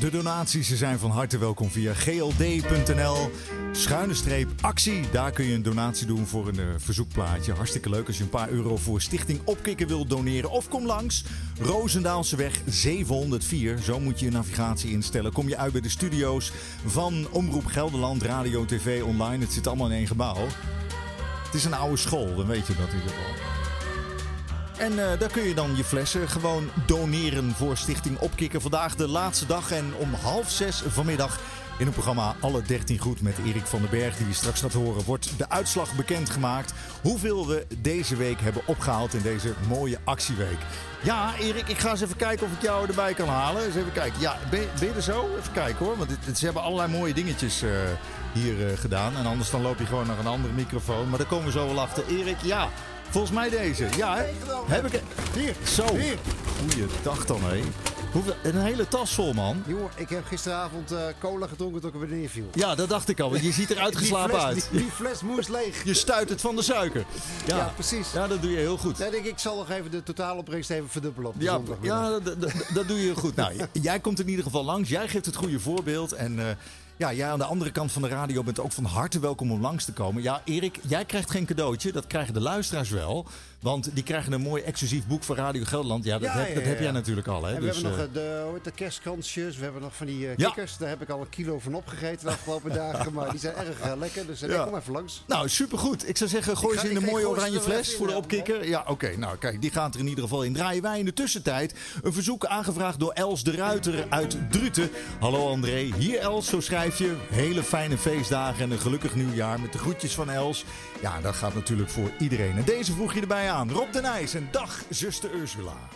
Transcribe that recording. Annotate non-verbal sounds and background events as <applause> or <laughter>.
De donaties zijn van harte welkom via gld.nl. Schuine streep actie. Daar kun je een donatie doen voor een uh, verzoekplaatje. Hartstikke leuk als je een paar euro voor Stichting Opkikken wilt doneren. Of kom langs. Roosendaalseweg 704. Zo moet je je navigatie instellen. Kom je uit bij de studio's van Omroep Gelderland, Radio, TV, online. Het zit allemaal in één gebouw. Het is een oude school, dan weet je dat in ieder geval. En uh, daar kun je dan je flessen gewoon doneren voor Stichting Opkikken. Vandaag de laatste dag en om half zes vanmiddag in het programma Alle 13 Goed met Erik van den Berg, die je straks gaat horen, wordt de uitslag bekendgemaakt. Hoeveel we deze week hebben opgehaald in deze mooie actieweek. Ja, Erik, ik ga eens even kijken of ik jou erbij kan halen. Eens even kijken. Ja, ben, ben je er zo? Even kijken hoor. Want ze hebben allerlei mooie dingetjes uh, hier uh, gedaan. En anders dan loop je gewoon naar een andere microfoon. Maar daar komen we zo wel achter. Erik, ja. Volgens mij deze. Ja, hè? Heb ik Hier. Zo. Hier. Goeiedag dan, hé. Hoeveel, een hele tas vol, man. Jongen, ik heb gisteravond uh, cola gedronken tot ik er beneden viel. Ja, dat dacht ik al. Want je ziet er <laughs> uitgeslapen die uit. Die, die, fles moest leeg. Je stuit het van de suiker. Ja, ja precies. Ja, dat doe je heel goed. Ja, denk ik, ik zal nog even de totaalopbrengst even verdubbelen op de ja. Ja, dat doe je goed. <laughs> Nou, jij komt in ieder geval langs. Jij geeft het goede voorbeeld. En uh, ja, jij aan de andere kant van de radio bent ook van harte welkom om langs te komen. Ja, Erik, jij krijgt geen cadeautje. Dat krijgen de luisteraars wel. Want die krijgen een mooi exclusief boek van Radio Gelderland. Ja, dat, Ja, heb, ja, dat heb jij natuurlijk al. Hè? En we Dus, hebben nog eh, de, de kerstkransjes. We hebben nog van die eh, kikkers. Daar heb ik al een kilo van opgegeten de afgelopen <laughs> dagen. Maar die zijn erg eh, lekker. Dus kom even langs. Nou, supergoed. Ik zou zeggen, gooi ze in een mooie oranje fles voor de opkikker. Ja, oké. Nou, kijk, die gaat er in ieder geval in. Draaien wij in de tussentijd een verzoek aangevraagd door Els de Ruiter uit Druten. Hallo André. Hier Els, zo schrijf Hele fijne feestdagen en een gelukkig nieuwjaar met de groetjes van Els. Ja, dat gaat natuurlijk voor iedereen. En deze voeg je erbij aan. Rob de Nijs en dag zuster Ursula.